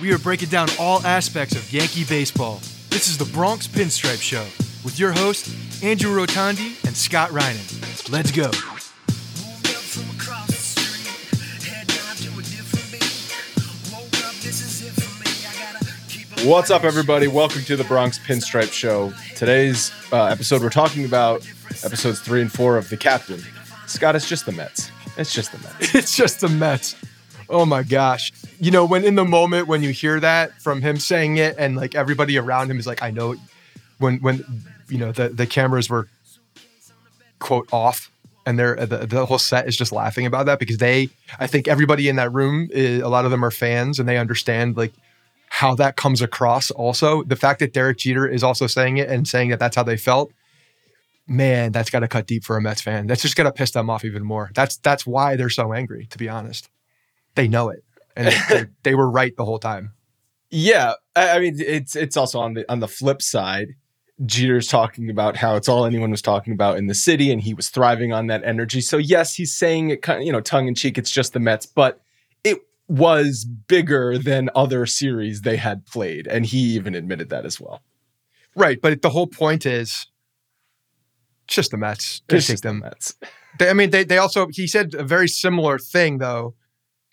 We are breaking down all aspects of Yankee baseball. This is the Bronx Pinstripe Show with your hosts, Andrew Rotondi and Scott Reinen. Let's go. What's up, everybody? Welcome to the Bronx Pinstripe Show. Today's uh, episode, we're talking about episodes three and four of The Captain. Scott, it's just the Mets. It's just the Mets. it's just the Mets. Oh my gosh. You know, when in the moment when you hear that from him saying it and like everybody around him is like, I know when when you know the, the cameras were quote off and they're the, the whole set is just laughing about that because they I think everybody in that room is, a lot of them are fans and they understand like how that comes across also. The fact that Derek Jeter is also saying it and saying that that's how they felt man, that's got to cut deep for a Mets fan. That's just going to piss them off even more. That's that's why they're so angry, to be honest they know it, and they, they were right the whole time. Yeah, I mean it's it's also on the on the flip side. Jeter's talking about how it's all anyone was talking about in the city, and he was thriving on that energy. So yes, he's saying it kind of you know tongue in cheek. It's just the Mets, but it was bigger than other series they had played, and he even admitted that as well. Right, but the whole point is just the Mets. Just, just the Mets. They, I mean, they they also he said a very similar thing though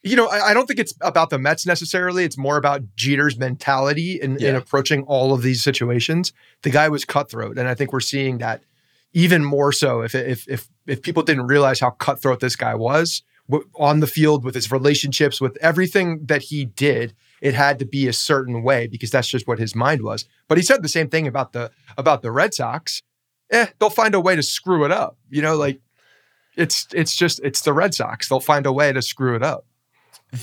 you know, I, I, don't think it's about the Mets necessarily. It's more about Jeter's mentality in, yeah. in approaching all of these situations. The guy was cutthroat, and I think we're seeing that even more so. If if if if people didn't realize how cutthroat this guy was on the field with his relationships, with everything that he did, it had to be a certain way because that's just what his mind was. But he said the same thing about the about the Red Sox. Eh, they'll find a way to screw it up. You know, like it's it's just it's the Red Sox. They'll find a way to screw it up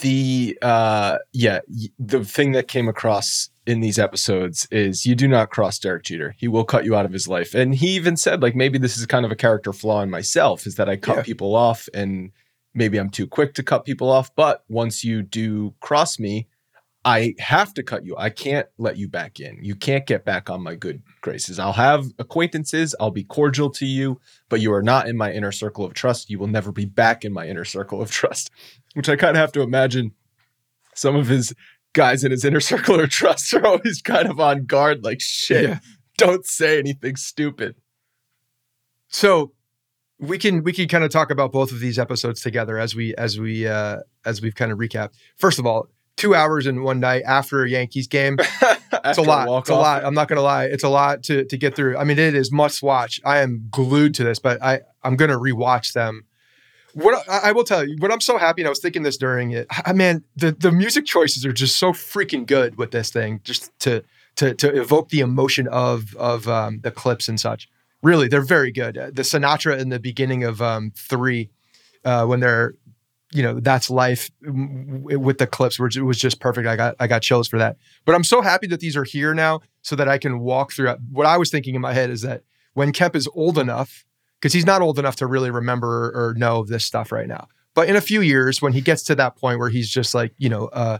the uh yeah the thing that came across in these episodes is you do not cross Derek Jeter. He will cut you out of his life. And he even said like maybe this is kind of a character flaw in myself is that I cut yeah. people off and maybe I'm too quick to cut people off, but once you do cross me, I have to cut you. I can't let you back in. You can't get back on my good graces. I'll have acquaintances, I'll be cordial to you, but you are not in my inner circle of trust. You will never be back in my inner circle of trust, which I kind of have to imagine some of his guys in his inner circle of trust are always kind of on guard, like, shit, yeah. don't say anything stupid. So, we can we can kind of talk about both of these episodes together as we as we uh as we've kind of recapped. First of all, two hours in one night after a Yankees game. it's a lot. It's a lot. I'm not gonna lie. It's a lot to to get through. I mean, it is must watch. I am glued to this, but I I'm gonna rewatch them. What I, I will tell you, what I'm so happy, and I was thinking this during it. I, man, the the music choices are just so freaking good with this thing. Just to to to evoke the emotion of of um, the clips and such. Really, they're very good. The Sinatra in the beginning of um, three, uh, when they're you know that's life with the clips which was just perfect i got i got chills for that but i'm so happy that these are here now so that i can walk through what i was thinking in my head is that when kemp is old enough because he's not old enough to really remember or know this stuff right now but in a few years when he gets to that point where he's just like you know uh,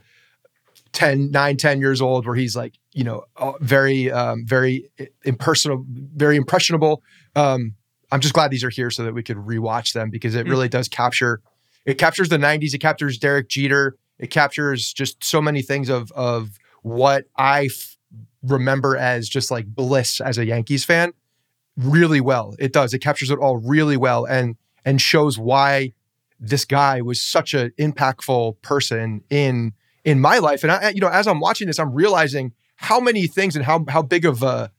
10, 9, 10 years old, where he's like, you know, uh, very, um, very impersonal, very impressionable. Um, I'm just glad these are here so that we could rewatch them because it Mm. really does capture. It captures the '90s. It captures Derek Jeter. It captures just so many things of of what I f- remember as just like bliss as a Yankees fan, really well. It does. It captures it all really well, and and shows why this guy was such an impactful person in in my life. And I, you know, as I'm watching this, I'm realizing how many things and how how big of a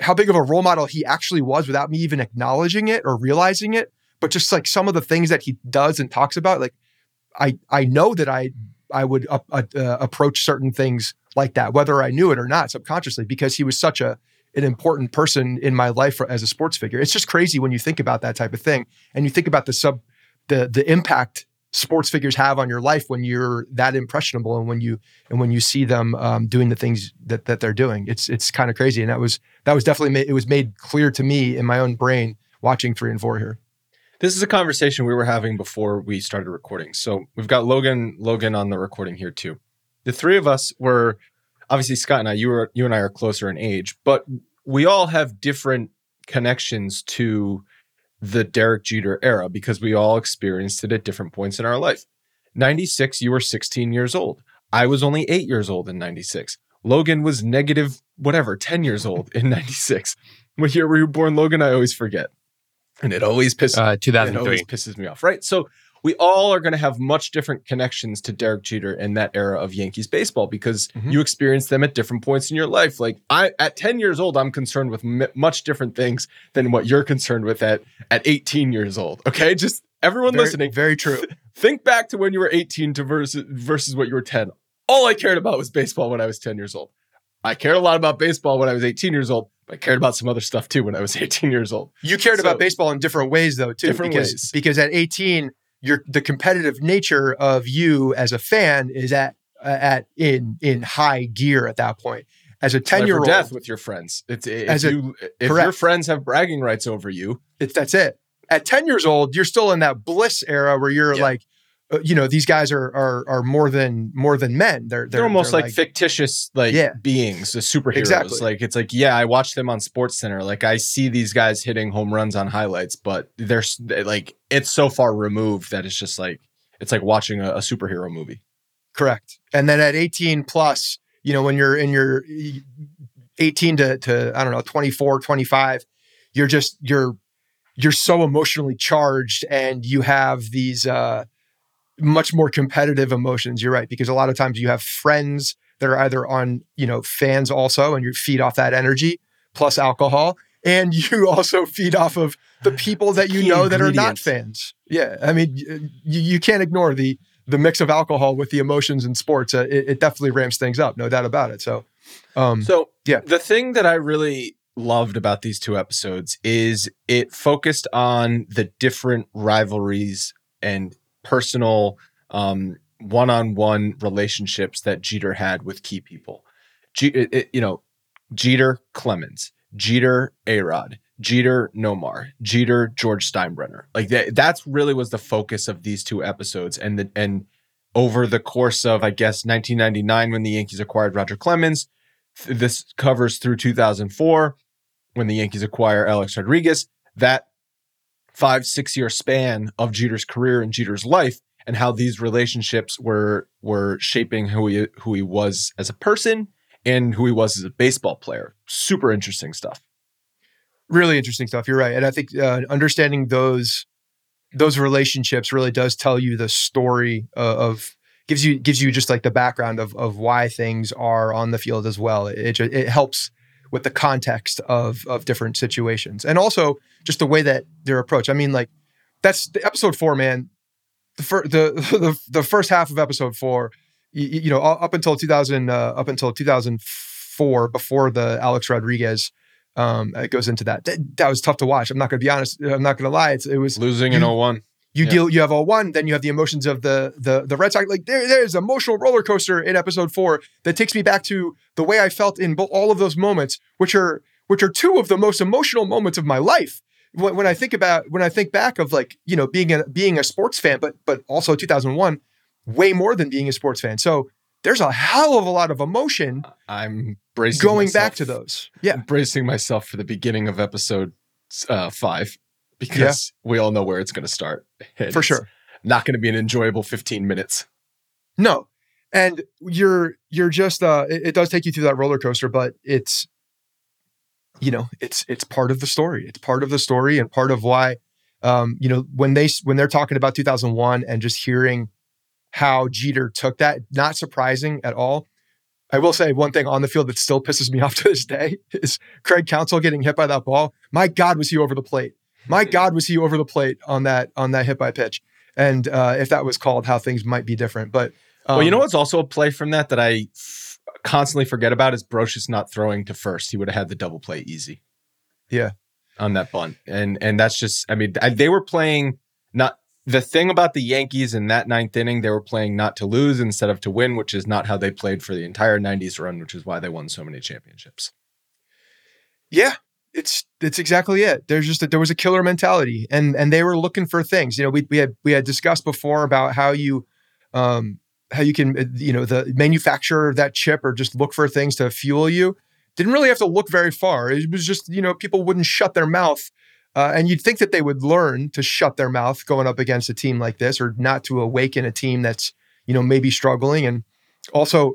how big of a role model he actually was without me even acknowledging it or realizing it. But just like some of the things that he does and talks about, like I I know that I I would uh, uh, approach certain things like that, whether I knew it or not, subconsciously, because he was such a an important person in my life as a sports figure. It's just crazy when you think about that type of thing, and you think about the sub the the impact sports figures have on your life when you're that impressionable and when you and when you see them um, doing the things that that they're doing. It's it's kind of crazy, and that was that was definitely made, it was made clear to me in my own brain watching three and four here. This is a conversation we were having before we started recording. So we've got Logan Logan on the recording here too. The three of us were obviously Scott and I. You were you and I are closer in age, but we all have different connections to the Derek Jeter era because we all experienced it at different points in our life. 96, you were 16 years old. I was only eight years old in 96. Logan was negative, whatever, 10 years old in 96. What year were you born, Logan? I always forget. And it always pisses Uh, it 2003. always pisses me off, right? So we all are going to have much different connections to Derek Jeter in that era of Yankees baseball because Mhm. you experienced them at different points in your life. Like I, at 10 years old, I'm concerned with m- much different things than what you're concerned with at at 18 years old. Okay, just everyone Very, listening, very true. think back to when you were 18 to versus versus what you were 10. All I cared about was baseball when I was 10 years old. I cared a lot about baseball when I was 18 years old, I cared about some other stuff too when I was 18 years old. You cared So- about baseball in different ways, though, too. Different because, ways. Because at 18, you're the competitive nature of you as a fan is at uh, at in in high gear at that point. As a 10 year old death with your friends. It's if As a- you if correct. your friends have bragging rights over you, it's that's it. At 10 years old, you're still in that bliss era where you're Yeah. like, you know, these guys are are are more than more than men. They're they're, almost they're like, fictitious like Yeah. beings, the superheroes. Exactly. Like it's like yeah, I watch them on Sports Center. Like I see these guys hitting home runs on highlights, but they're like it's so far removed that it's just like it's like watching a, a superhero movie. Correct. And then at 18 plus, you know, when you're in your 18 to, to I don't know, 24, 25, you're just you're you're so emotionally charged and you have these uh much more competitive emotions. You're right, because a lot of times you have friends that are either on, you know, fans also and you feed off that energy plus alcohol. And you also feed off of the people that you Key know that are not fans. Yeah. I mean, you, you can't ignore the the mix of alcohol with the emotions in sports. Uh, it, it definitely ramps things up, no doubt about it. So, um, So Yeah. the thing that I really loved about these two episodes is it focused on the different rivalries and personal um, one-on-one relationships that Jeter had with key people. G- it- it- you know, Jeter Clemens, Jeter Arod, Jeter Nomar, Jeter George Steinbrenner. Like that, that's really was the focus of these two episodes, and the and over the course of I guess 1999 when the Yankees acquired Roger Clemens, th- this covers through 2004 when the Yankees acquire Alex Rodriguez. That five six year span of Jeter's career and Jeter's life, and how these relationships were were shaping who he who he was as a person and who he was as a baseball player. Super interesting stuff. really interesting stuff. You're right, and I think uh, understanding those those relationships really does tell you the story uh, of gives you gives you just like the background of of why things are on the field as well. It ju- it helps with the context of of different situations, and also just the way that they're approached. I mean, like that's the episode four, man. The fir- the, the the first half of episode four, you, you know, up until 2000, uh, up until 2004, before the Alex Rodriguez um, it goes into that. that. That was tough to watch. I'm not going to be honest. I'm not going to lie. It's, it was Losing in You- 01. You Yeah. deal. You have all one, then you have the emotions of the the the Red Sox. Like there, there's emotional roller coaster in episode four that takes me back to the way I felt in all of those moments, which are which are two of the most emotional moments of my life. When, when I think about when I think back of like you know being a being a sports fan, but but also 2001, way more than being a sports fan. So there's a hell of a lot of emotion I'm bracing going myself- back to those. Yeah. I'm bracing myself for the beginning of episode uh, five because we all know where it's going to start. And For sure. not going to be an enjoyable 15 minutes. No. And you're you're just uh it, it does take you through that roller coaster, but it's you know, it's it's part of the story. It's part of the story and part of why um, you know, when they when they're talking about 2001 and just hearing how Jeter took that, not surprising at all. I will say one thing on the field that still pisses me off to this day is Craig Counsell getting hit by that ball. My God, was he over the plate? My God, was he over the plate on that on that hit by pitch? And uh, if that was called, how things might be different. But well, you know um, what's also a play from that that I f- constantly forget about is Brosius not throwing to first. He would have had the double play easy. Yeah. on that bunt, and and that's just. I mean, I, they were playing not the thing about the Yankees in that ninth inning. They were playing not to lose instead of to win, which is not how they played for the entire '90s run, which is why they won so many championships. Yeah, it's it's exactly it. There's just that there was a killer mentality, and and they were looking for things. You know, we we had we had discussed before about how you, um, how you can uh, you know the manufacture that chip or just look for things to fuel you. Didn't really have to look very far. It was just you know people wouldn't shut their mouth. Uh, and you'd think that they would learn to shut their mouth going up against a team like this, or not to awaken a team that's you know maybe struggling. And also,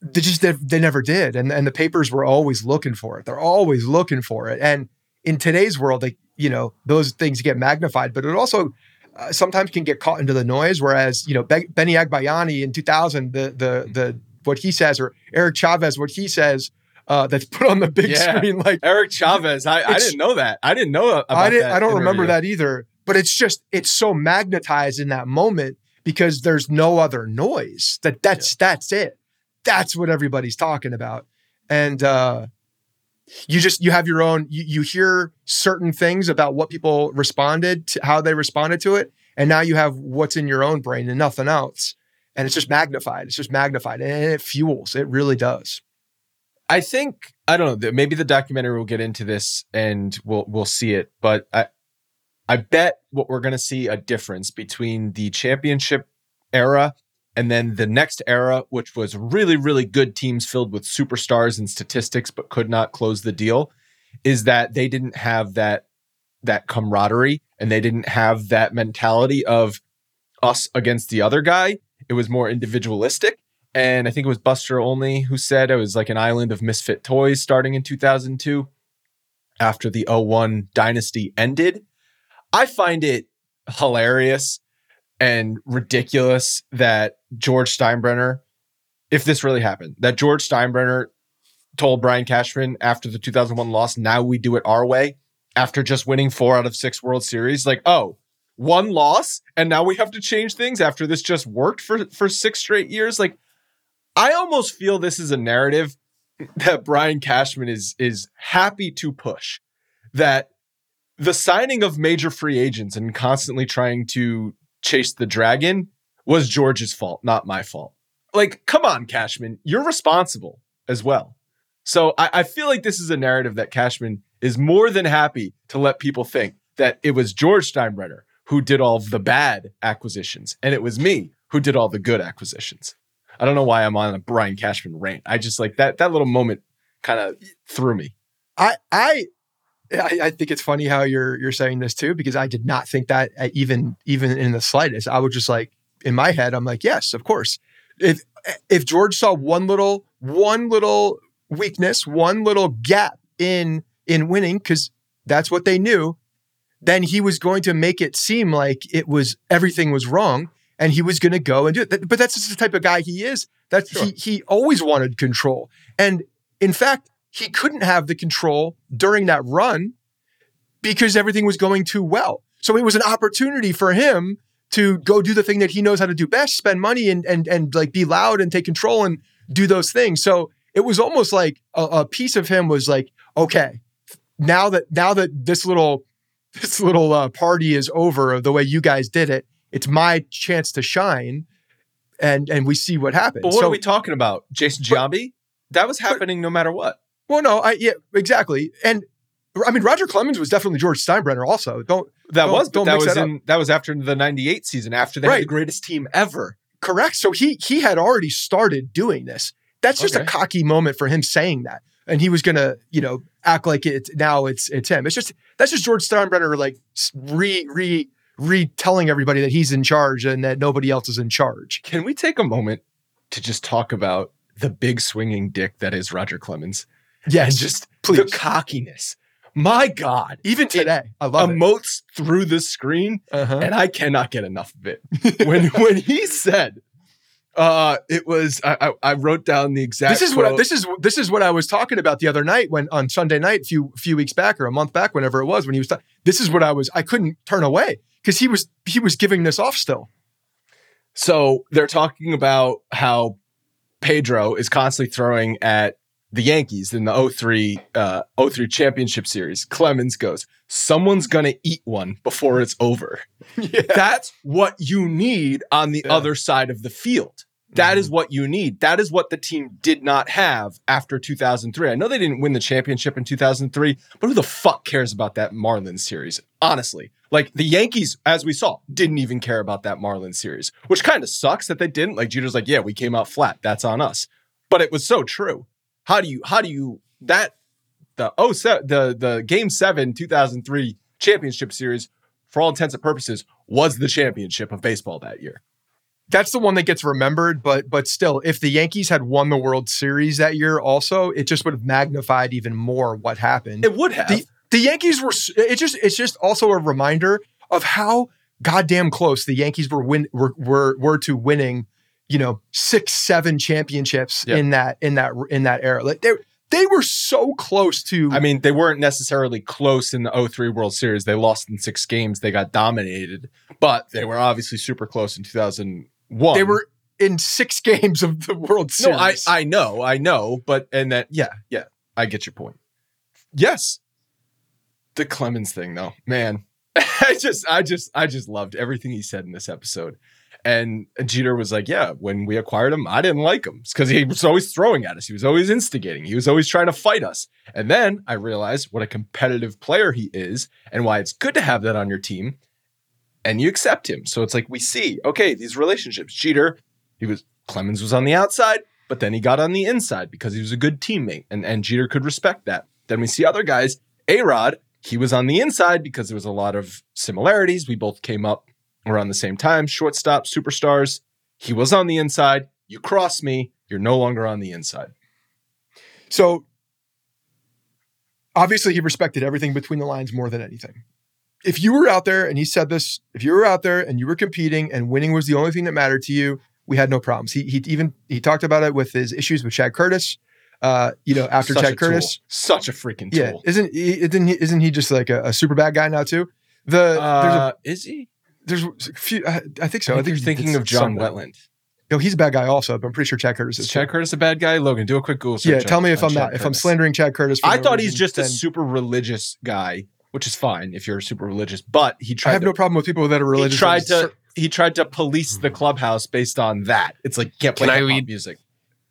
they just they, they never did. And and the papers were always looking for it. They're always looking for it. And in today's world they you know those things get magnified but it also uh, sometimes can get caught into the noise. Whereas you know Be- Benny Agbayani in 2000 the the the what he says or Eric Chavez what he says uh, that's put on the big Yeah. screen like Eric Chavez, I, I didn't know that. I didn't know about I didn't that I don't remember that either. But it's just it's so magnetized in that moment because there's no other noise. That that's that's it that's what everybody's talking about and uh you just you have your own you, you hear certain things about what people responded to how they responded to it and now you have what's in your own brain and nothing else and it's just magnified it's just magnified and it fuels it really does I think I don't know. Maybe the documentary will get into this and we'll we'll see it. But I I bet what we're going to see a difference between the championship era and then the next era, which was really really good teams filled with superstars and statistics, but could not close the deal, is that they didn't have that that camaraderie and they didn't have that mentality of us against the other guy. It was more individualistic. And I think it was Buster Olney who said it was like an island of misfit toys starting in 2002 after the 01 dynasty ended. I find it hilarious and ridiculous that George Steinbrenner, if this really happened, that George Steinbrenner told Brian Cashman after the 2001 loss, now we do it our way, after just winning four out of six World Series, like, oh, one loss and now we have to change things after this just worked for for six straight years? Like i almost feel this is a narrative that brian cashman is is happy to push that the signing of major free agents and constantly trying to chase the dragon was george's fault not my fault like come on cashman you're responsible as well so I, I feel like this is a narrative that cashman is more than happy to let people think that it was george steinbrenner who did all the bad acquisitions, and it was me who did all the good acquisitions. I don't know why I'm on a Brian Cashman rant. I just like that that little moment kind of threw me. I I I I think it's funny how you're you're saying this too because I did not think that uh, even even in the slightest. I was just like in my head, I'm like, yes, of course. If if George saw one little one little weakness, one little gap in in winning, because that's what they knew, then he was going to make it seem like it was everything was wrong, and he was going to go and do it. But that's just the type of guy he is. That Sure. he he always wanted control, and in fact, he couldn't have the control during that run because everything was going too well. So it was an opportunity for him to go do the thing that he knows how to do best, spend money and and and like be loud and take control and do those things. So it was almost like a, a piece of him was like, okay, now that now that this little this little uh, party is over of the way you guys did it, it's my chance to shine, and and we see what happens. But what so, are we talking about? Jason Giambi? That was happening no matter what. Well, no, I yeah, exactly, and I mean Roger Clemens was definitely George Steinbrenner also. Don't That Don't- was, don't that was that in that was after the '98 season, after they had the greatest team ever. correct. So he he had already started doing this. That's just Okay. a cocky moment for him saying that, and he was gonna, you know, act like it. Now it's it's him. It's just that's just George Steinbrenner like re re retelling everybody that he's in charge and that nobody else is in charge. Can we take a moment to just talk about the big swinging dick that is Roger Clemens? Yes, and just please. the cockiness. My God. even today, I love it. Emotes through the screen, Uh-huh. and I cannot get enough of it. when when he said, uh, it was I, I, I wrote down the exact This is what quote. this is this is what I was talking about the other night when on Sunday night, few few weeks back or a month back, whenever it was, when he was. ta- this is what I was. I couldn't turn away because he was he was giving this off still. So they're talking about how Pedro is constantly throwing at the Yankees in the 03, uh, 03 championship series. Clemens goes, Someone's going to eat one before it's over. Yeah. That's what you need on the Yeah. Mm-hmm. other side of the field. That is what you need. That is what the team did not have after 2003. I know they didn't win the championship in 2003, but who the fuck cares about that Marlins series? Honestly, like the Yankees, as we saw, didn't even care about that Marlins series, which kind of sucks that they didn't. Like Jeter's like, yeah, we came out flat. That's on us. But it was so true. How do you, how do you, that, the oh, se- the, the game seven, 2003 championship series, for all intents and purposes, was the championship of baseball that year. That's the one that gets remembered, but but still, if the Yankees had won the World Series that year, also, it just would have magnified even more what happened. It would have. the the Yankees were. It just it's just also a reminder of how goddamn close the Yankees were win were were, were to winning. You know, six seven championships Yeah. in that in that in that era. Like they they were so close to. I mean, they weren't necessarily close in the 03 World Series. They lost in six games. They got dominated, but they were obviously super close in 2001. they were in six games of the World series No, I, I know, I know, but and that, yeah, yeah, I get your point. Yes, the Clemens thing, though, man, I just, I just, I just loved everything he said in this episode. And Jeter was like, "Yeah, when we acquired him, I didn't like him because he was always throwing at us. He was always instigating. He was always trying to fight us." And then I realized what a competitive player he is, and why it's good to have that on your team. And you accept him. So it's like we see, okay, these relationships. Jeter, he was Clemens was on the outside, but then he got on the inside because he was a good teammate, and and Jeter could respect that. Then we see other guys. A Rod, he was on the inside because there was a lot of similarities. We both came up around the same time, shortstop, superstars. He was on the inside. You cross me, you're no longer on the inside. So obviously, he respected everything between the lines more than anything. If you were out there, and he said this, if you were out there and you were competing and winning was the only thing that mattered to you, we had no problems. He he even he talked about it with his issues with Chad Curtis. Uh, you know, after Such Chad Curtis, tool. such a freaking yeah, isn't he- isn't he, isn't he just like a, a super bad guy now too? The Uh, is he? There's a few. I, I think so. I think you're thinking of John something. Wetteland. No, he's a bad guy also, but I'm pretty sure Chad Curtis is. Is Chad too. Curtis a bad guy? Logan, do a quick Google search. Yeah, tell me if I'm Chad not if I'm slandering Chad Curtis. For I no thought he's reason, just a super religious guy, which is fine if you're super religious. But he tried I have to no problem with people that are religious. he tried to he tried to police the hmm. clubhouse based on that. It's like can't play Can I read- music.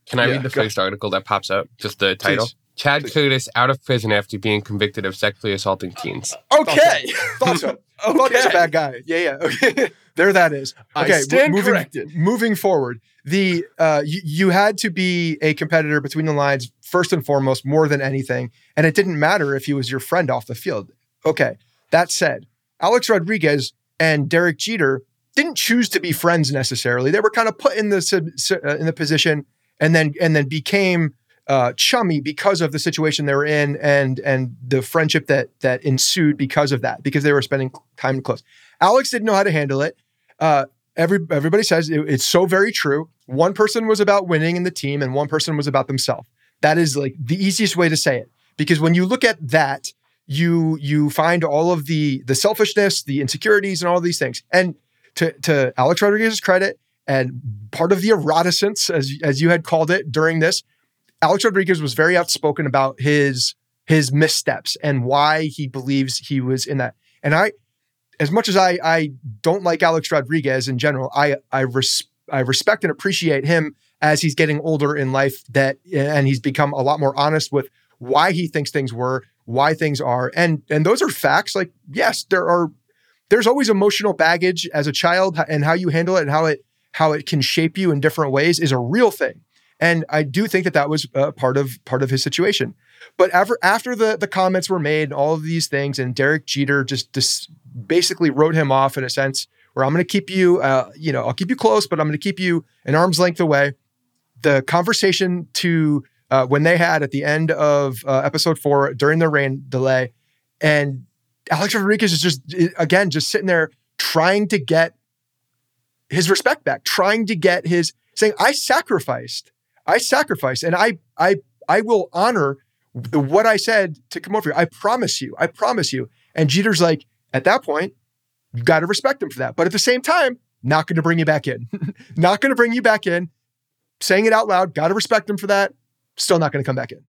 Can I Yeah, read the go- first article that pops up? Just the title. Please. Chad Curtis out of prison after being convicted of sexually assaulting teens. Okay, Thought so. Thought he was a bad guy. Yeah, yeah. Okay. there that is. I Okay. stand moving, corrected. Moving forward, the uh, you, you had to be a competitor between the lines first and foremost, more than anything, and it didn't matter if he was your friend off the field. Okay. That said, Alex Rodriguez and Derek Jeter didn't choose to be friends necessarily. They were kind of put in the sub- uh, in the position, and then and then became uh, chummy because of the situation they were in and and the friendship that that ensued because of that because they were spending time close. Alex didn't know how to handle it. Uh, every everybody says it- it's so very true. One person was about winning in the team, and one person was about themselves. That is like the easiest way to say it because when you look at that, you you find all of the the selfishness, the insecurities, and all these things. And to to Alex Rodriguez's credit, and part of the eroticence, as as you had called it during this, Alex Rodriguez was very outspoken about his his missteps and why he believes he was in that. And I, as much as I I don't like Alex Rodriguez in general, I I res, I respect and appreciate him as he's getting older in life. That and he's become a lot more honest with why he thinks things were, why things are, and and those are facts. Like yes, there are there's always emotional baggage as a child and how you handle it and how it how it can shape you in different ways is a real thing. And I do think that that was uh, part of part of his situation. But after after the the comments were made, all of these things, and Derek Jeter just just basically wrote him off in a sense where I'm going to keep you, uh, you know, I'll keep you close, but I'm going to keep you an arm's length away. The conversation to uh, when they had at the end of uh, episode four during the rain delay, and Alex Rodriguez is just again just sitting there trying to get his respect back, trying to get his saying, "I sacrificed, I sacrificed, and I, I, I will honor the, what I said to come over here. I promise you, I promise you." And Jeter's like, at that point, you got to respect him for that. But at the same time, not going to bring you back in. not going to bring you back in. Saying it out loud, got to respect him for that. Still not going to come back in.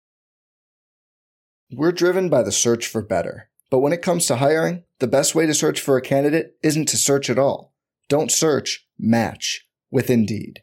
We're driven by the search for better. But when it comes to hiring, the best way to search for a candidate isn't to search at all. Don't search, match with Indeed.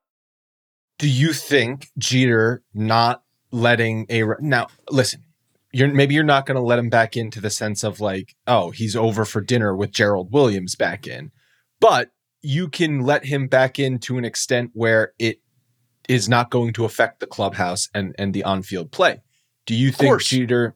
Do you think Jeter not letting a... Now, listen, you're maybe you're not going to let him back into the sense of like, oh, he's over for dinner with Gerald Williams back in. But you can let him back in to an extent where it is not going to affect the clubhouse and, and the on-field play. Do you think Jeter?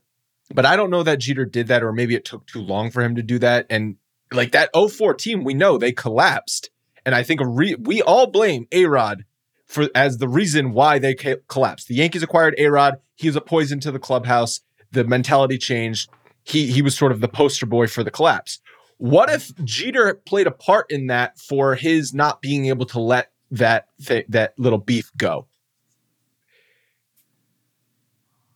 But I don't know that Jeter did that, or maybe it took too long for him to do that. And like that 04 team, we know they collapsed. And I think re- we all blame A Rod for as the reason why they ca- collapsed. The Yankees acquired A Rod. He was a poison to the clubhouse. The mentality changed. He he was sort of the poster boy for the collapse. What if Jeter played a part in that for his not being able to let that th- that little beef go?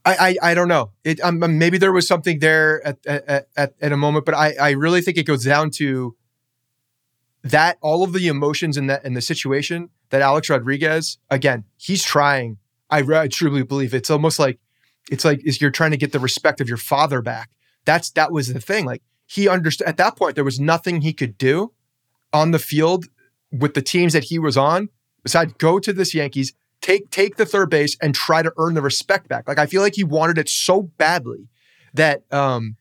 I, I, I don't know. It um, um, maybe there was something there at at, at at a moment, but I I really think it goes down to that all of the emotions in that in the situation that Alex Rodriguez again he's trying. I, I truly believe it's almost like it's like is you're trying to get the respect of your father back. That's that was the thing. Like he understood at that point there was nothing he could do on the field with the teams that he was on besides go to this Yankees take take the third base and try to earn the respect back. Like I feel like he wanted it so badly that um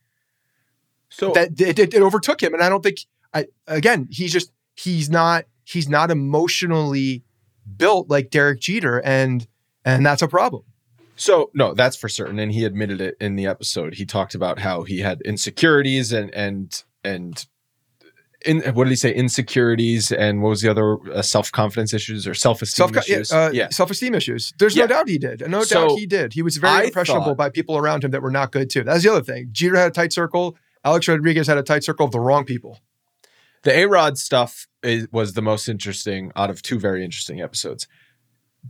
so that it, it, it overtook him. And I don't think I again he's just he's not he's not emotionally built like Derek Jeter and and that's a problem. So no, that's for certain, and he admitted it in the episode. He talked about how he had insecurities and and and in what did he say? Insecurities and what was the other uh, self confidence issues or self esteem issues? Uh, yeah, self esteem issues. There's yeah. no doubt he did. No so doubt he did. He was very I impressionable thought, by people around him that were not good too. That's the other thing. Jeter had a tight circle. Alex Rodriguez had a tight circle of the wrong people. The A Rod stuff is, was the most interesting out of two very interesting episodes.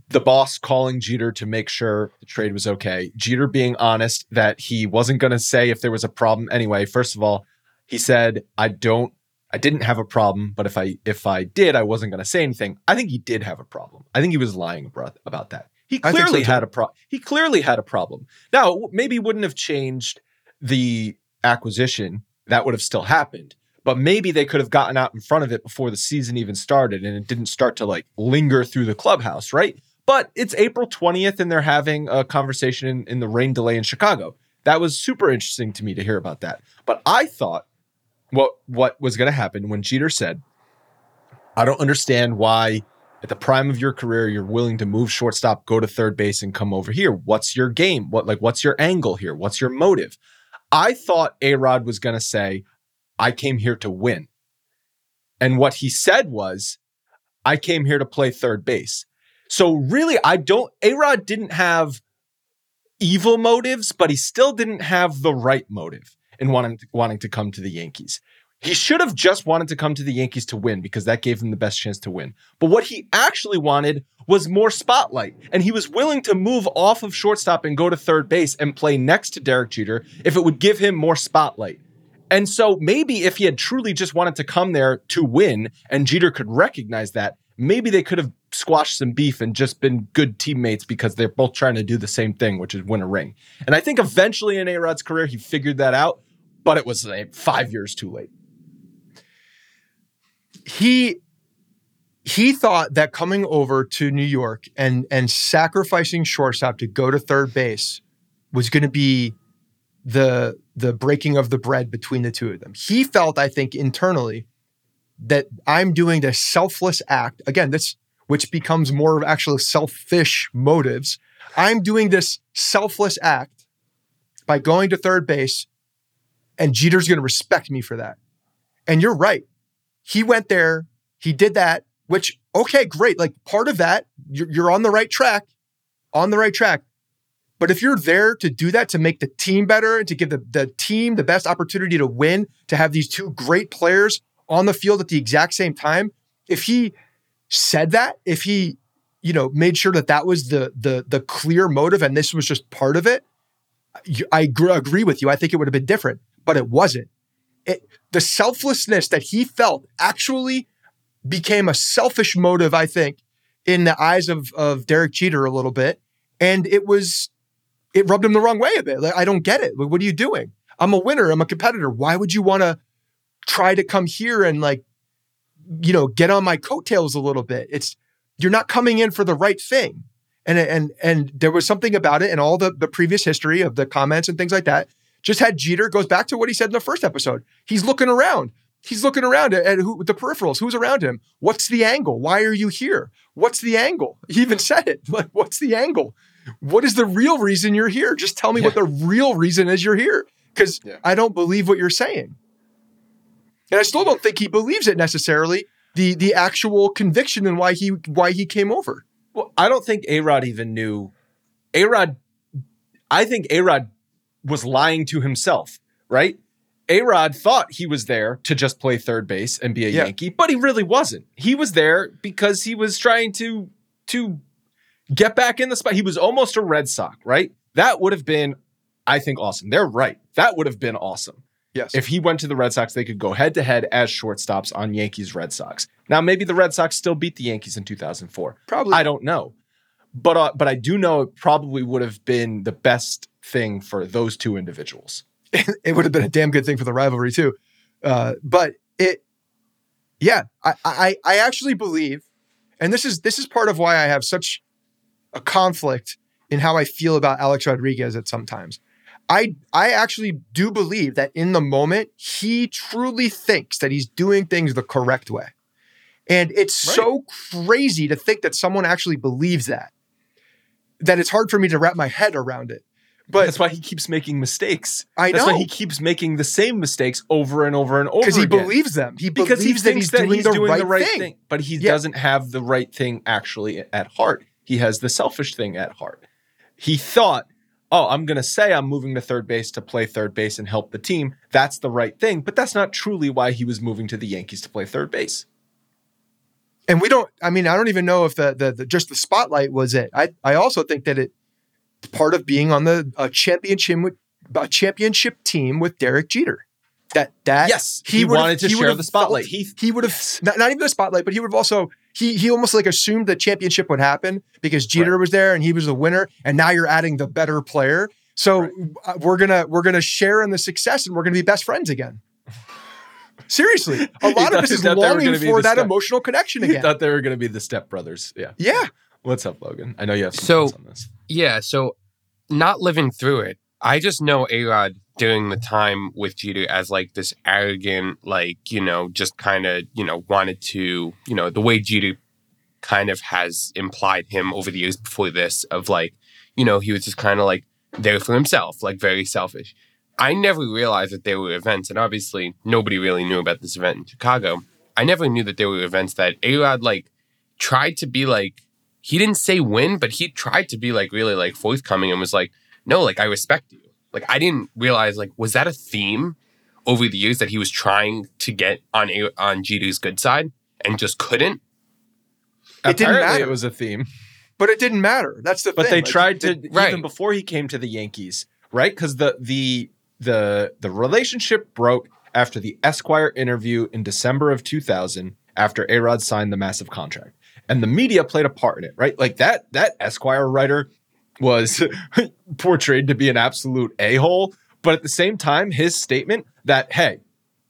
The boss calling Jeter to make sure the trade was okay. Jeter being honest that he wasn't going to say if there was a problem anyway. First of all, he said, I don't I didn't have a problem, but if I if I did, I wasn't going to say anything. I think he did have a problem. I think he was lying about, about that. He clearly so had a pro- he clearly had a problem. Now, maybe wouldn't have changed the acquisition. That would have still happened. But maybe they could have gotten out in front of it before the season even started and it didn't start to like linger through the clubhouse, right? But it's April 20th and they're having a conversation in, in the rain delay in Chicago. That was super interesting to me to hear about that. But I thought what what was going to happen when Jeter said, "I don't understand why at the prime of your career you're willing to move shortstop, go to third base and come over here. What's your game? What like what's your angle here? What's your motive?" I thought A-Rod was going to say, "I came here to win." And what he said was, "I came here to play third base." So really I don't A-Rod didn't have evil motives, but he still didn't have the right motive in wanting to, wanting to come to the Yankees. He should have just wanted to come to the Yankees to win because that gave him the best chance to win. But what he actually wanted was more spotlight. And he was willing to move off of shortstop and go to third base and play next to Derek Jeter if it would give him more spotlight. And so maybe if he had truly just wanted to come there to win and Jeter could recognize that, maybe they could have squashed some beef and just been good teammates because they're both trying to do the same thing, which is win a ring. And I think eventually in A Rod's career, he figured that out, but it was like five years too late. he he thought that coming over to New York and and sacrificing shortstop to go to third base was going to be the the breaking of the bread between the two of them. He felt, I think, internally that I'm doing this selfless act. Again, this which becomes more of actual selfish motives. I'm doing this selfless act by going to third base, and Jeter's going to respect me for that. And you're right. He went there, he did that, which, okay, great. Like part of that, you're, you're on the right track, on the right track. But if you're there to do that, to make the team better and to give the, the team the best opportunity to win, to have these two great players on the field at the exact same time, if he said that, if he, you know, made sure that that was the the the clear motive and this was just part of it, I gr- agree with you. I think it would have been different, but it wasn't. It, the selflessness that he felt actually became a selfish motive, I think, in the eyes of of Derek Jeter a little bit, and it was it rubbed him the wrong way a bit. Like, I don't get it. Like, what are you doing? I'm a winner. I'm a competitor. Why would you want to try to come here and like, you know, get on my coattails a little bit? It's you're not coming in for the right thing. And and and there was something about it and all the the previous history of the comments and things like that. Just had Jeter goes back to what he said in the first episode. He's looking around. He's looking around at, at who the peripherals. Who's around him? What's the angle? Why are you here? What's the angle? He even said it. Like, what's the angle? What is the real reason you're here? Just tell me what the real reason is you're here. Because Yeah. I don't believe what you're saying. And I still don't think he believes it necessarily. The the actual conviction and why he why he came over. Well, I don't think A Rod even knew. A Rod, I think A Rod was lying to himself, right? A Rod thought he was there to just play third base and be a Yeah. Yankee, but he really wasn't. He was there because he was trying to to get back in the spot. He was almost a Red Sox, right? That would have been, I think, awesome. They're right. That would have been awesome. Yes. If he went to the Red Sox, they could go head to head as shortstops on Yankees Red Sox. Now, maybe the Red Sox still beat the Yankees in 2004. Probably. I don't know. But uh, but I do know it probably would have been the best thing for those two individuals. it would have been a damn good thing for the rivalry too. Uh, but it, yeah, I, I, I actually believe, and this is this is part of why I have such a conflict in how I feel about Alex Rodriguez at sometimes. I I actually do believe that in the moment he truly thinks that he's doing things the correct way. And it's Right. so crazy to think that someone actually believes that. That it's hard for me to wrap my head around it. But That's why he keeps making mistakes. I That's know. why he keeps making the same mistakes over and over and over because he again. believes them. He because he believes that thinks he's that doing, he's the, doing right the right thing. thing, but he Yeah. doesn't have the right thing actually at heart. He has the selfish thing at heart. He thought, "Oh, I'm going to say I'm moving to third base to play third base and help the team. That's the right thing." But that's not truly why he was moving to the Yankees to play third base. And we don't. I mean, I don't even know if the the, the just the spotlight was it. I I also think that it part of being on the uh, championship a championship team with Derek Jeter. That that Yes, he would've- wanted to he share the spotlight. felt- He- he would have Yes. not, not even the spotlight, but he would have also he he almost like assumed the championship would happen because Jeter was there and he was the winner, and now you're adding the better player. So uh, we're gonna we're gonna share in the success and we're gonna be best friends again. Seriously, a lot of us is thought they were longing for that step- emotional connection He again. thought they were going to be the Step Brothers. Yeah. yeah, What's up, Logan? I know you have some So- thoughts on this. Yeah, so not living through it, I just know A Rod during the time with Jeter as like this arrogant, like, you know, just kind of, you know, wanted to, you know, the way Jeter kind of has implied him over the years before this of like, you know, he was just kind of like there for himself, like very selfish. I never realized that there were events, and obviously nobody really knew about this event in Chicago. I never knew that there were events that A like tried to be like he didn't say win, but he tried to be like really like forthcoming and was like, no, like I respect you. Like I didn't realize like was that a theme over the years that he was trying to get on A- on Jeter's good side and just couldn't. It didn't Apparently matter. It was a theme. But it didn't matter. That's the But thing. they Like, tried to it- right. even before he came to the Yankees, right? Because the the the the relationship broke after the Esquire interview in December of 2000 after Arod signed the massive contract, and the media played a part in it, right? Like that that Esquire writer was portrayed to be an absolute a hole, but at the same time, his statement that hey.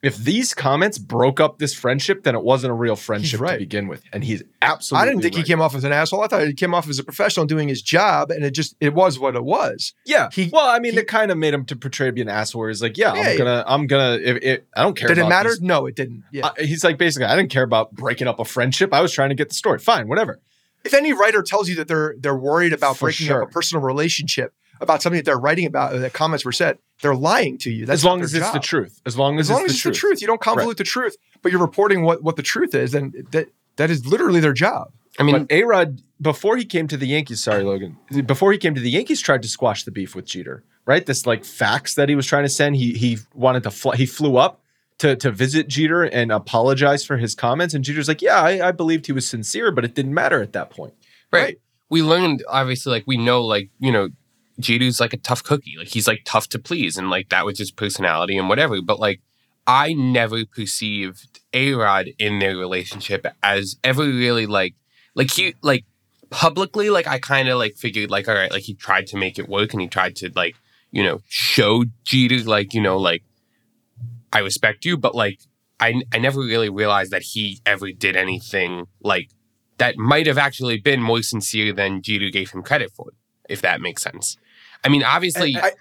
If these comments broke up this friendship, then it wasn't a real friendship right. to begin with, and he's absolutely. I didn't think right. he came off as an asshole. I thought he came off as a professional doing his job, and it just it was what it was. Yeah. He- well, I mean, he- it kind of made him to portray to be an asshole. Where he's like, yeah, Yeah, I'm gonna, I'm gonna. If it, I don't care. Did it matter? these- No, it didn't. Yeah. Uh, he's like basically, I didn't care about breaking up a friendship. I was trying to get the story. Fine, whatever. If any writer tells you that they're they're worried about For breaking sure. up a personal relationship about something that they're writing about, or that comments were said, they're lying to you. That's as long as it's the truth. As long as, As long it's as the it's truth. the truth, you don't convolute the truth, but you're reporting what what the truth is, and that that is literally their job. I mean, A Rod, before he came to the Yankees, sorry, Logan, before he came to the Yankees, tried to squash the beef with Jeter, right? This like fax that he was trying to send. He he wanted to fly, he flew up to to visit Jeter and apologize for his comments, and Jeter's like, yeah, I, I believed he was sincere, but it didn't matter at that point. right. We learned obviously, like we know, like you know, Jeter's like a tough cookie. Like he's like tough to please, and like that was his personality and whatever. But like, I never perceived A Rod in their relationship as ever really like, like he like publicly. Like I kind of like figured like, all right, like he tried to make it work, and he tried to like you know show Jeter like you know like I respect you, but like I I never really realized that he ever did anything like that might have actually been more sincere than Jeter gave him credit for, if that makes sense. I mean, obviously, And I,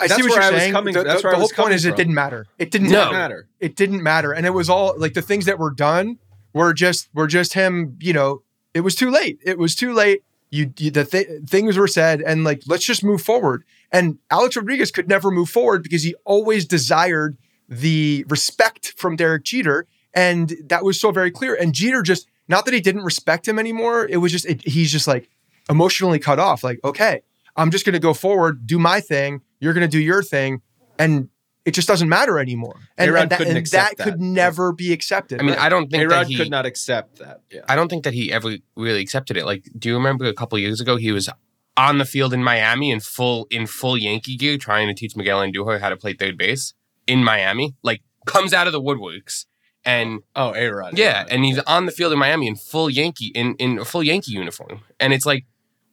I That's see what you're I was saying. coming- the that's the- where I the was whole point coming is it didn't matter. It didn't No. matter. matter. It didn't matter, and it was all like the things that were done were just were just him. You know, it was too late. It was too late. You, you the th- things were said, and like let's just move forward. And Alex Rodriguez could never move forward because he always desired the respect from Derek Jeter, and that was so very clear. And Jeter just not that he didn't respect him anymore. It was just it, he's just like emotionally cut off. Like okay, I'm just going to go forward, do my thing. You're going to do your thing, and it just doesn't matter anymore. And, and that, couldn't and accept that could that. never be accepted. I mean, right? I don't think A that he could not accept that. Yeah. I don't think that he ever really accepted it. Like, do you remember a couple years ago he was on the field in Miami in full in full Yankee gear, trying to teach Miguel Andujar how to play third base in Miami? Like, comes out of the woodworks and Oh, A Rod. yeah, and he's on the field in Miami in full Yankee in in a full Yankee uniform, and it's like,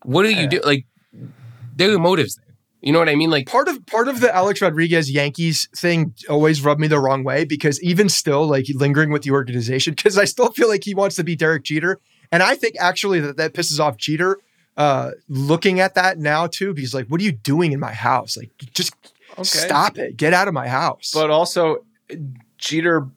what do you do? Like, there are motives there. You know what I mean? Like, part of part of the Alex Rodriguez Yankees thing always rubbed me the wrong way because even still, like lingering with the organization, because I still feel like he wants to be Derek Jeter, and I think actually that that pisses off Jeter. Uh, looking at that now too, because like, what are you doing in my house? Like, just Okay. stop it, get out of my house. But also, Jeter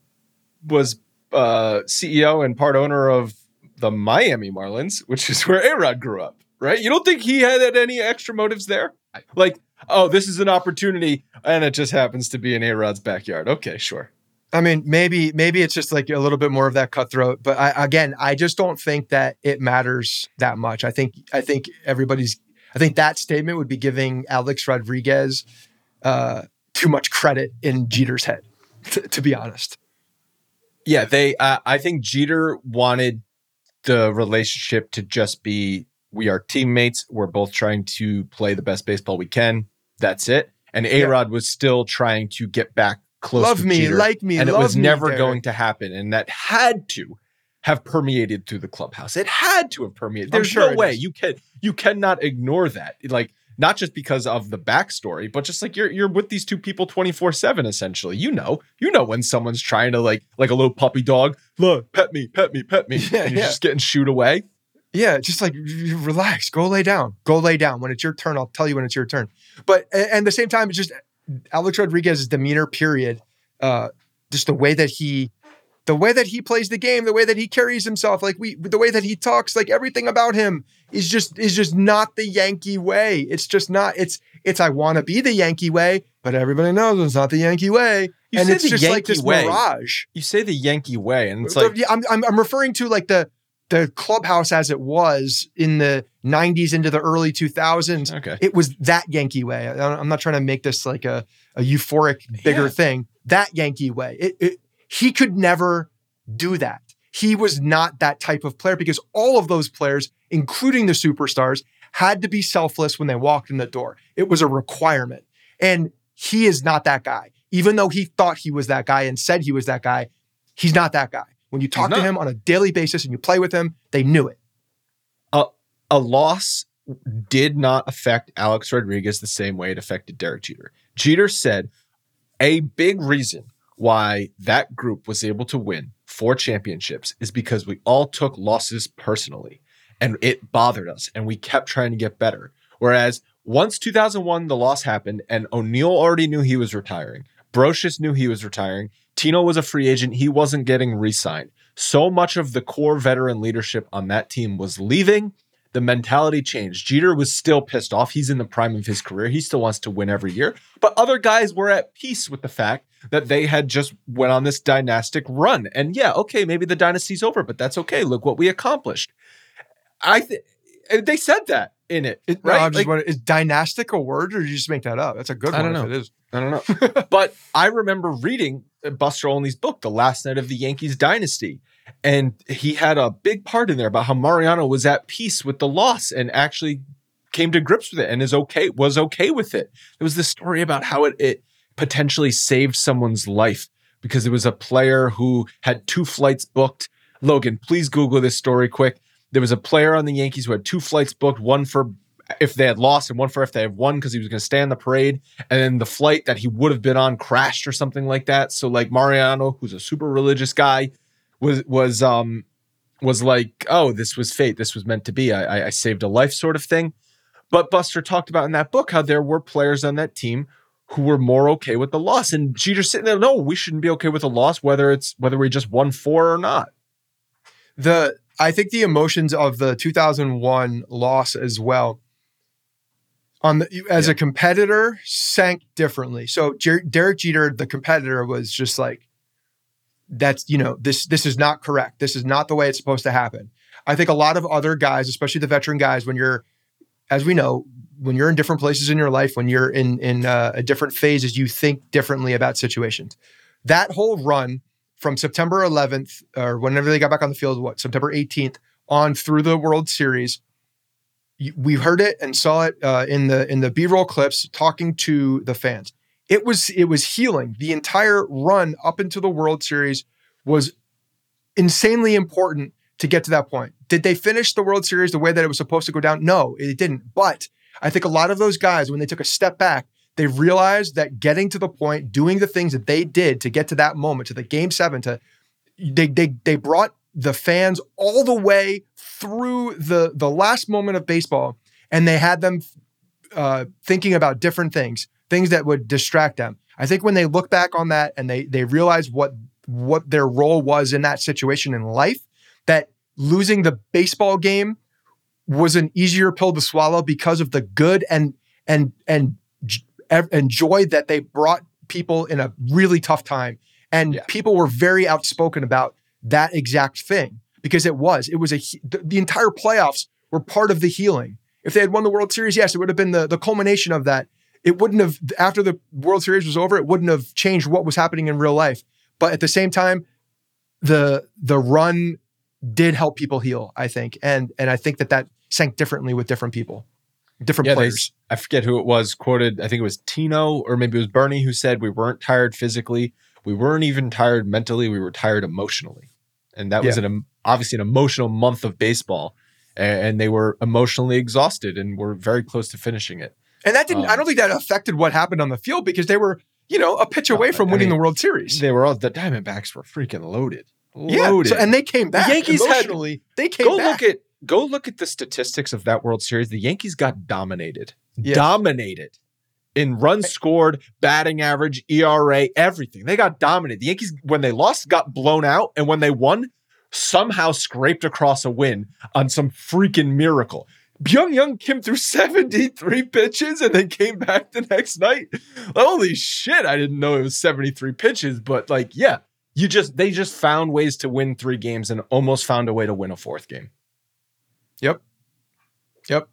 was uh, CEO and part owner of the Miami Marlins, which is where A Rod grew up, right? You don't think he had any extra motives there? Like, oh, this is an opportunity, and it just happens to be in A Rod's backyard. Okay, sure. I mean, maybe maybe it's just like a little bit more of that cutthroat. But I, again, I just don't think that it matters that much. I think I think everybody's. I think that statement would be giving Alex Rodriguez uh, too much credit in Jeter's head. To, to be honest, Yeah, they. Uh, I think Jeter wanted the relationship to just be we are teammates. We're both trying to play the best baseball we can. That's it. And A Rod was still trying to get back close. Love me, Jeter, like me, and it was never Derek. going to happen. And that had to have permeated through the clubhouse. It had to have permeated. There's sure no way is. you can you cannot ignore that. Like not just because of the backstory, but just like you're you're with these two people 24-7 essentially. You know, you know when someone's trying to like like a little puppy dog, look, pet me, pet me, pet me. Yeah, and you're yeah. just getting shooed away. yeah, just like relax, go lay down, go lay down. When it's your turn, I'll tell you when it's your turn. But a- and the same time, it's just Alex Rodriguez's demeanor, period, uh, just the way that he, the way that he plays the game, the way that he carries himself, like we, the way that he talks, like everything about him is just is just not the Yankee way. It's just not. It's it's I want to be the Yankee way, but everybody knows it's not the Yankee way, You and say it's the just like Yankee this way. mirage. You say the Yankee way, and it's like I'm, I'm I'm referring to like the the clubhouse as it was in the 90s into the early 2000s. okay. It was that Yankee way. I'm not trying to make this like a, a euphoric bigger Yeah. thing. That Yankee way. It, it, he could never do that. He was not that type of player because all of those players, including the superstars, had to be selfless when they walked in the door. It was a requirement. And he is not that guy. Even though he thought he was that guy and said he was that guy, he's not that guy. When you talk to him on a daily basis and you play with him, they knew it. a loss did not affect Alex Rodriguez the same way it affected Derek Jeter. Jeter said a big reason why that group was able to win four championships is because we all took losses personally and it bothered us and we kept trying to get better. Whereas once 2001, the loss happened and O'Neill already knew he was retiring. Brosius knew he was retiring. Tino was a free agent. He wasn't getting re signed. So much of the core veteran leadership on that team was leaving the mentality changed. Jeter was still pissed off. He's in the prime of his career. He still wants to win every year. But other guys were at peace with the fact that they had just went on this dynastic run. And yeah, okay, maybe the dynasty's over, but that's okay. Look what we accomplished. I think they said that in it, It- no, right? I'm just Like, wondering, is dynastic a word or did you just make that up? That's a good I one don't if know. it is. I don't know. but I remember reading uh, Buster Olney's book, The Last Night of the Yankees Dynasty. And he had a big part in there about how Mariano was at peace with the loss and actually came to grips with it and is okay, was okay with it. There was this story about how it, it potentially saved someone's life because it was a player who had two flights booked. Logan, please Google this story quick. There was a player on the Yankees who had two flights booked, one for if they had lost and one for if they had won because he was going to stay on the parade. And then the flight that he would have been on crashed or something like that. So like Mariano, who's a super religious guy, was was um was like, oh, this was fate. This was meant to be. I, I- saved a life, sort of thing. But Buster talked about in that book how there were players on that team who were more okay with the loss. And Jeter's sitting there, no, we shouldn't be okay with the loss, whether it's whether we just won four or not. the I think the emotions of the 2001 loss as well on the as Yeah. a competitor sank differently. So Jer- Derek Jeter, the competitor, was just like, "That's you know this this is not correct. This is not the way it's supposed to happen." I think a lot of other guys, especially the veteran guys, when you're, as we know, when you're in different places in your life, when you're in in uh, a different phases, you think differently about situations. That whole run from September 11th or whenever they got back on the field, what September 18th on through the World Series. We heard it and saw it uh, in the in the B-roll clips talking to the fans. It was it was healing. The entire run up into the World Series was insanely important to get to that point. Did they finish the World Series the way that it was supposed to go down? No, it didn't. But I think a lot of those guys, when they took a step back, they realized that getting to the point, doing the things that they did to get to that moment, to the game seven, to they they they brought the fans all the way through the the last moment of baseball, and they had them uh, thinking about different things, things that would distract them. I think when they look back on that and they they realize what what their role was in that situation in life, that losing the baseball game was an easier pill to swallow because of the good and and and ev- and that they brought people in a really tough time. And Yeah. people were very outspoken about that exact thing because it was it was a the, the entire playoffs were part of the healing. If they had won the World Series, yes, it would have been the the culmination of that. It wouldn't have after the World Series was over, it wouldn't have changed what was happening in real life. But at the same time, the the run did help people heal, I think, and and I think that that sank differently with different people, different Yeah, they, players. I forget who it was quoted. I think it was Tino or maybe it was Bernie who said we weren't tired physically. We weren't even tired mentally. We were tired emotionally. And that was an obviously an emotional month of baseball. And they were emotionally exhausted and were very close to finishing it. And that didn't. I Um, don't think that affected what happened on the field because they were, you know, a pitch away No, from I winning mean, the World Series. They were all the Diamondbacks were freaking loaded. yeah, Loaded. so, and they came back. Yankees had- they came go back. look at go look at the statistics of that World Series. The Yankees got dominated. Yes. Dominated. in runs scored, batting average, ERA, everything. They got dominated. The Yankees, when they lost, got blown out. And when they won, somehow scraped across a win on some freaking miracle. Byung-Hyun Kim threw 73 pitches and then came back the next night. Holy shit, I didn't know it was 73 pitches, but like, yeah, you just they just found ways to win three games and almost found a way to win a fourth game. Yep. Yep.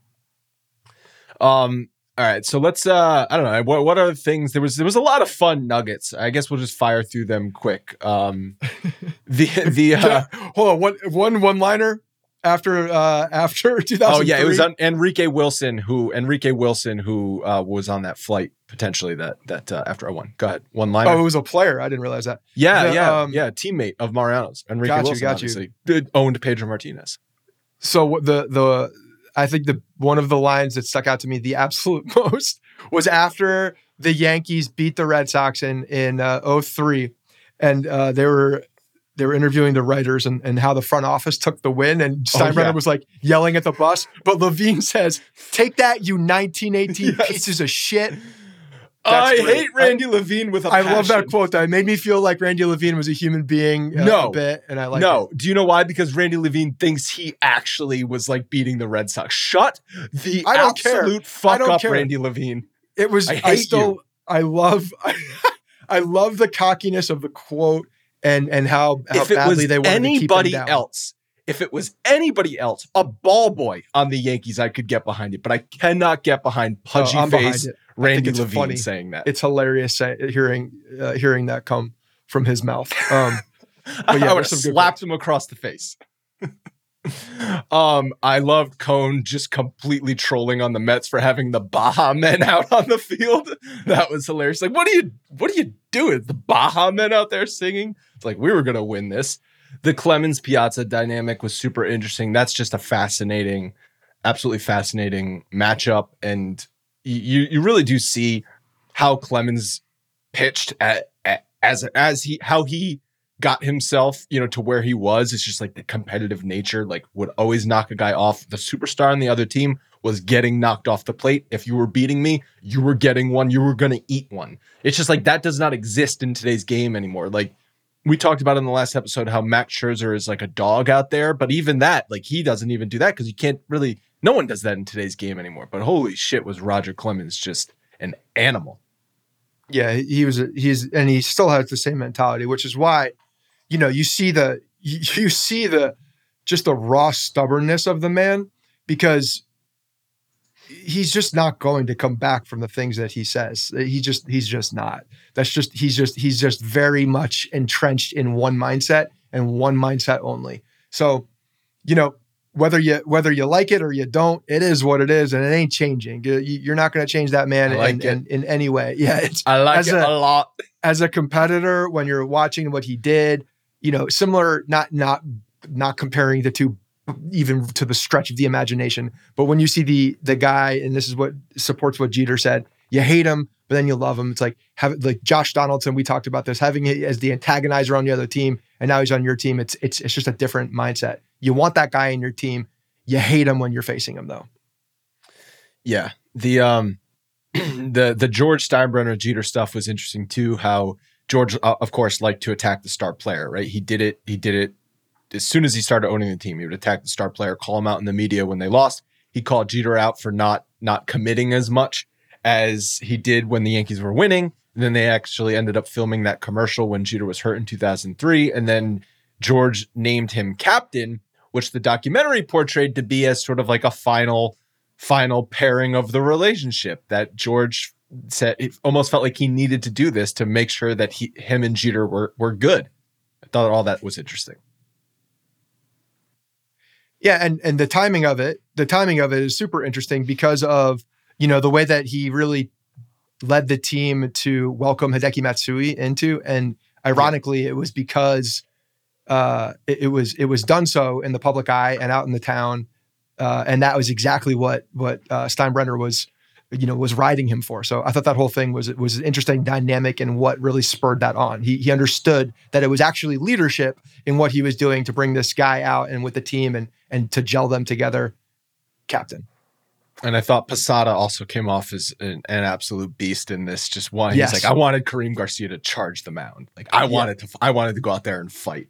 Um, all right, so let's uh I don't know, what what are things there was there was a lot of fun nuggets. I guess we'll just fire through them quick. Um the the uh hold on, one one one liner after uh after 2000 Oh yeah, it was on Enrique Wilson who Enrique Wilson who uh was on that flight potentially that that uh, after I won. Go ahead. One liner. Oh, it was a player. I didn't realize that. yeah, the, yeah, um, yeah, teammate of Mariano's. Enrique got you, Wilson got you. obviously did- owned Pedro Martinez. So the the I think the one of the lines that stuck out to me the absolute most was after the Yankees beat the Red Sox in in uh, 03 and uh, they were they were interviewing the writers and, and how the front office took the win and Steinbrenner Oh, yeah. was like yelling at the bus but Levine says take that you 1918 Yes. pieces of shit I great. hate Randy Levine with a I love that passion. quote that made me feel like Randy Levine was a human being uh, No. a bit and I like no, do you know why? Because Randy Levine thinks he actually was like beating the Red Sox. Shut the I don't care. absolute I fuck don't up, care. Randy Levine. it was I I, still you. I love I, love the cockiness of the quote and and how, how if it badly was they wanted anybody to keep him down. else, if it was anybody else, a ball boy on the Yankees, I could get behind it, but I cannot get behind pudgy Oh, I'm behind face it. Randy it's Levine funny. saying that. It's hilarious say, hearing uh, hearing that come from his mouth. Um, I yeah, would have there's some good slapped him across the face. um, I loved Cone just completely trolling on the Mets for having the Baha Men out on the field. That was hilarious. Like, what are you what are you doing? The Baha Men out there singing? It's like we were gonna win this. The Clemens Piazza dynamic was super interesting. That's just a fascinating, absolutely fascinating matchup. And you you really do see how Clemens pitched at, at as as he how he got himself, you know, to where he was. It's just like the competitive nature, like would always knock a guy off. The superstar on the other team was getting knocked off the plate. If you were beating me, you were getting one. You were going to eat one. It's just like that does not exist in today's game anymore. Like we talked about in the last episode how Max Scherzer is like a dog out there, but even that, like he doesn't even do that because you can't really. No one does that in today's game anymore. But holy shit, was Roger Clemens just an animal? yeah, he was a, he's and he still has the same mentality, which is why you know you see the you, you see the just the raw stubbornness of the man because he's just not going to come back from the things that he says. He just he's just not. That's just he's just he's just very much entrenched in one mindset and one mindset only. So, you know, whether you whether you like it or you don't, it is what it is, and it ain't changing. You- You're not going to change that man like in, in, in any way. Yeah, it's I like As it a- a lot. as a competitor when you're watching what he did. You know, similar, not not not comparing the two even to the stretch of the imagination, but when you see the the guy, and this is what supports what Jeter said, you hate him, but then you love him. It's like have like Josh Donaldson. We talked about this having it as the antagonizer on the other team, and now he's on your team. It's it's it's just a different mindset. You want that guy in your team. You hate him when you're facing him, though. Yeah. The um the the George Steinbrenner Jeter stuff was interesting too. How George, uh, of course, liked to attack the star player. Right? He did it. He did it as soon as he started owning the team. He would attack the star player, call him out in the media when they lost. He called Jeter out for not not committing as much as he did when the Yankees were winning. And then they actually ended up filming that commercial when Jeter was hurt in 2003. And then George named him captain, which the documentary portrayed to be as sort of like a final final pairing of the relationship that George said it almost felt like he needed to do this to make sure that he him and Jeter were were good. I thought all that was interesting. Yeah, and and the timing of it, the timing of it is super interesting because of you know the way that he really led the team to welcome Hideki Matsui into, and ironically, it was because uh, it, it was it was done so in the public eye and out in the town, uh, and that was exactly what what uh, Steinbrenner was you know was riding him for. So I thought that whole thing was was an interesting dynamic and what really spurred that on. He he understood that it was actually leadership in what he was doing to bring this guy out and with the team and and to gel them together. Captain. And I thought Posada also came off as an, an absolute beast in this. Just one, Yes. he's like, I wanted Karim Garcia to charge the mound. Like I wanted to, I wanted to go out there and fight.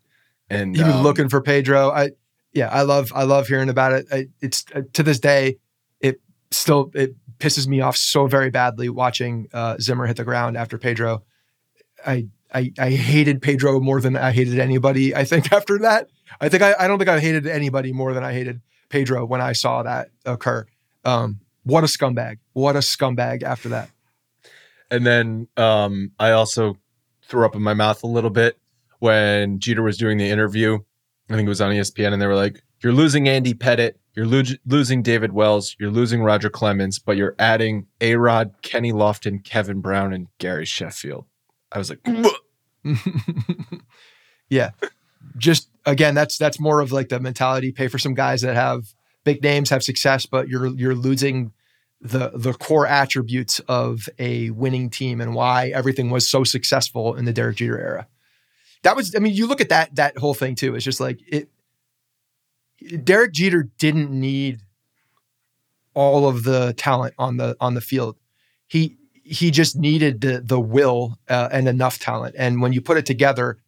And he was um, looking for Pedro. I yeah, I love I love hearing about it. I, it's uh, to this day, it still it pisses me off so very badly watching uh, Zimmer hit the ground after Pedro. I I I hated Pedro more than I hated anybody. I think after that, I think I, I don't think I hated anybody more than I hated Pedro when I saw that occur. Um, what a scumbag! What a scumbag! After that, And then um, I also threw up in my mouth a little bit when Jeter was doing the interview. I think it was on ESPN, and they were like, "You're losing Andy Pettitte, you're lo- losing David Wells, you're losing Roger Clemens, but you're adding A Rod, Kenny Lofton, Kevin Brown, and Gary Sheffield." I was like, yeah, just again, that's that's more of like the mentality. Pay for some guys that have big names, have success, but you're you're losing the the core attributes of a winning team and why everything was so successful in the Derek Jeter era. That was, I mean, you look at that that whole thing too. It's just like it. Derek Jeter didn't need all of the talent on the on the field. He he just needed the the will uh, and enough talent. And when you put it together,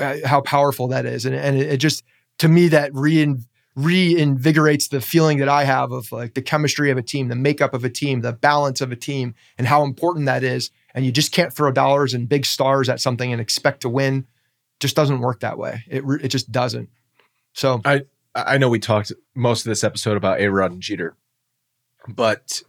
uh, how powerful that is, and and it, it just to me that rein, reinvigorates the feeling that I have of like the chemistry of a team, the makeup of a team, the balance of a team, and how important that is. And you just can't throw dollars and big stars at something and expect to win. Just doesn't work that way. It it just doesn't. So I I know we talked most of this episode about A Rod and Jeter, but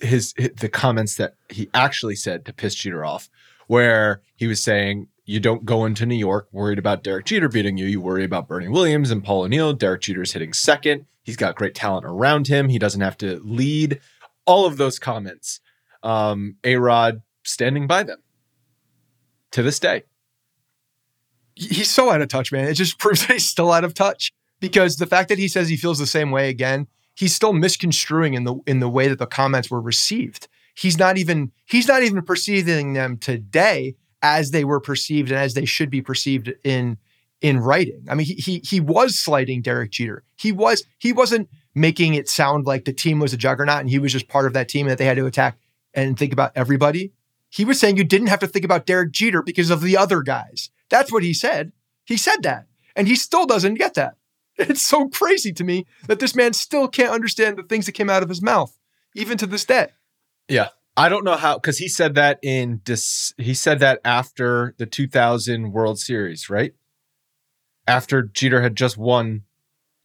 his, the comments that he actually said to piss Jeter off, where he was saying, "You don't go into New York worried about Derek Jeter beating you. You worry about Bernie Williams and Paul O'Neill. Derek Jeter's hitting second. He's got great talent around him. He doesn't have to lead." All of those comments, um, A Rod standing by them to this day. he's so out of touch, man. It just proves that he's still out of touch because the fact that he says he feels the same way again, he's still misconstruing in the in the way that the comments were received. He's not even he's not even perceiving them today as they were perceived and as they should be perceived in in writing. I mean, he he he was slighting Derek Jeter. He was he wasn't making it sound like the team was a juggernaut and he was just part of that team and that they had to attack and think about everybody. He was saying you didn't have to think about Derek Jeter because of the other guys. That's what he said. He said that. And he still doesn't get that. It's so crazy to me that this man still can't understand the things that came out of his mouth, even to this day. Yeah. I don't know how because he said that in dis, he said that after the 2000 World Series, right? After Jeter had just won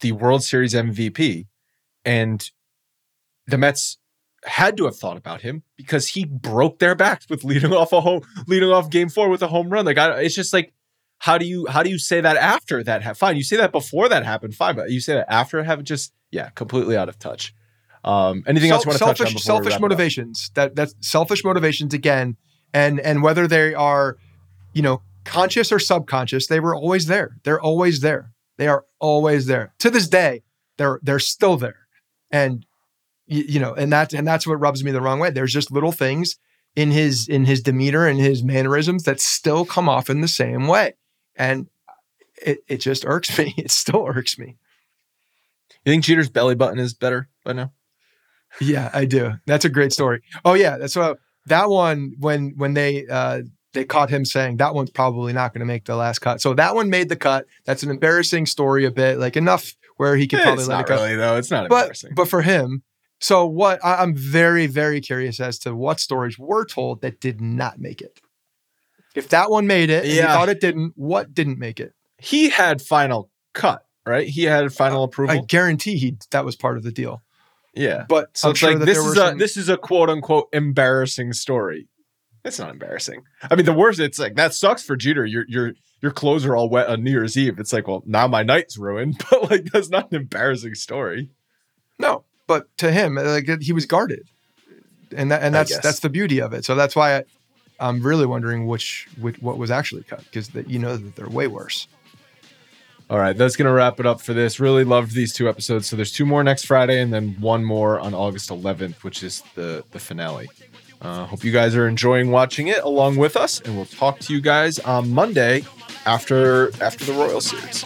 the World Series MVP, and the Mets had to have thought about him because he broke their backs with leading off a home, leading off Game Four with a home run. Like, I, it's just like, how do you how do you say that after that? Ha- fine, you say that before that happened, fine, but you say that after it happened, just yeah, completely out of touch. Um, anything else you want to touch on? selfish, before we selfish wrap it up? motivations. That that's selfish motivations again, and and whether they are, you know, conscious or subconscious, they were always there. They're always there. They are always there to this day. They're they're still there, and you, you know, and that and that's what rubs me the wrong way. There's just little things in his in his demeanor and his mannerisms that still come off in the same way, and it it just irks me. It still irks me. You think Jeter's belly button is better by now? Yeah, I do. That's a great story. Oh yeah, that's what that one when when they uh they caught him saying that one's probably not going to make the last cut. So that one made the cut. That's an embarrassing story a bit, like enough where he could Eh, probably it's let not it go. really though. It's not but embarrassing. but for him, so what? I, I'm very very curious as to what stories were told that did not make it. If that one made it, and you thought it didn't. What didn't make it? he had final cut, right? He had final approval. I guarantee he that was part of the deal. yeah. But So I'm it's sure like this is a some- this is a quote unquote embarrassing story. It's not embarrassing. I mean, the worst. It's like that sucks for Jeter. Your your your clothes are all wet on New Year's Eve. It's like, well, now my night's ruined. But like, that's not an embarrassing story. But to him, like he was guarded, and that and that's that's the beauty of it. So that's why I, I'm really wondering which, which what was actually cut because you know that they're way worse. All right, that's gonna wrap it up for this. Really loved these two episodes. So there's two more next Friday, and then one more on August 11th, which is the the finale. Uh, hope you guys are enjoying watching it along with us, and we'll talk to you guys on Monday after after the Royal Series.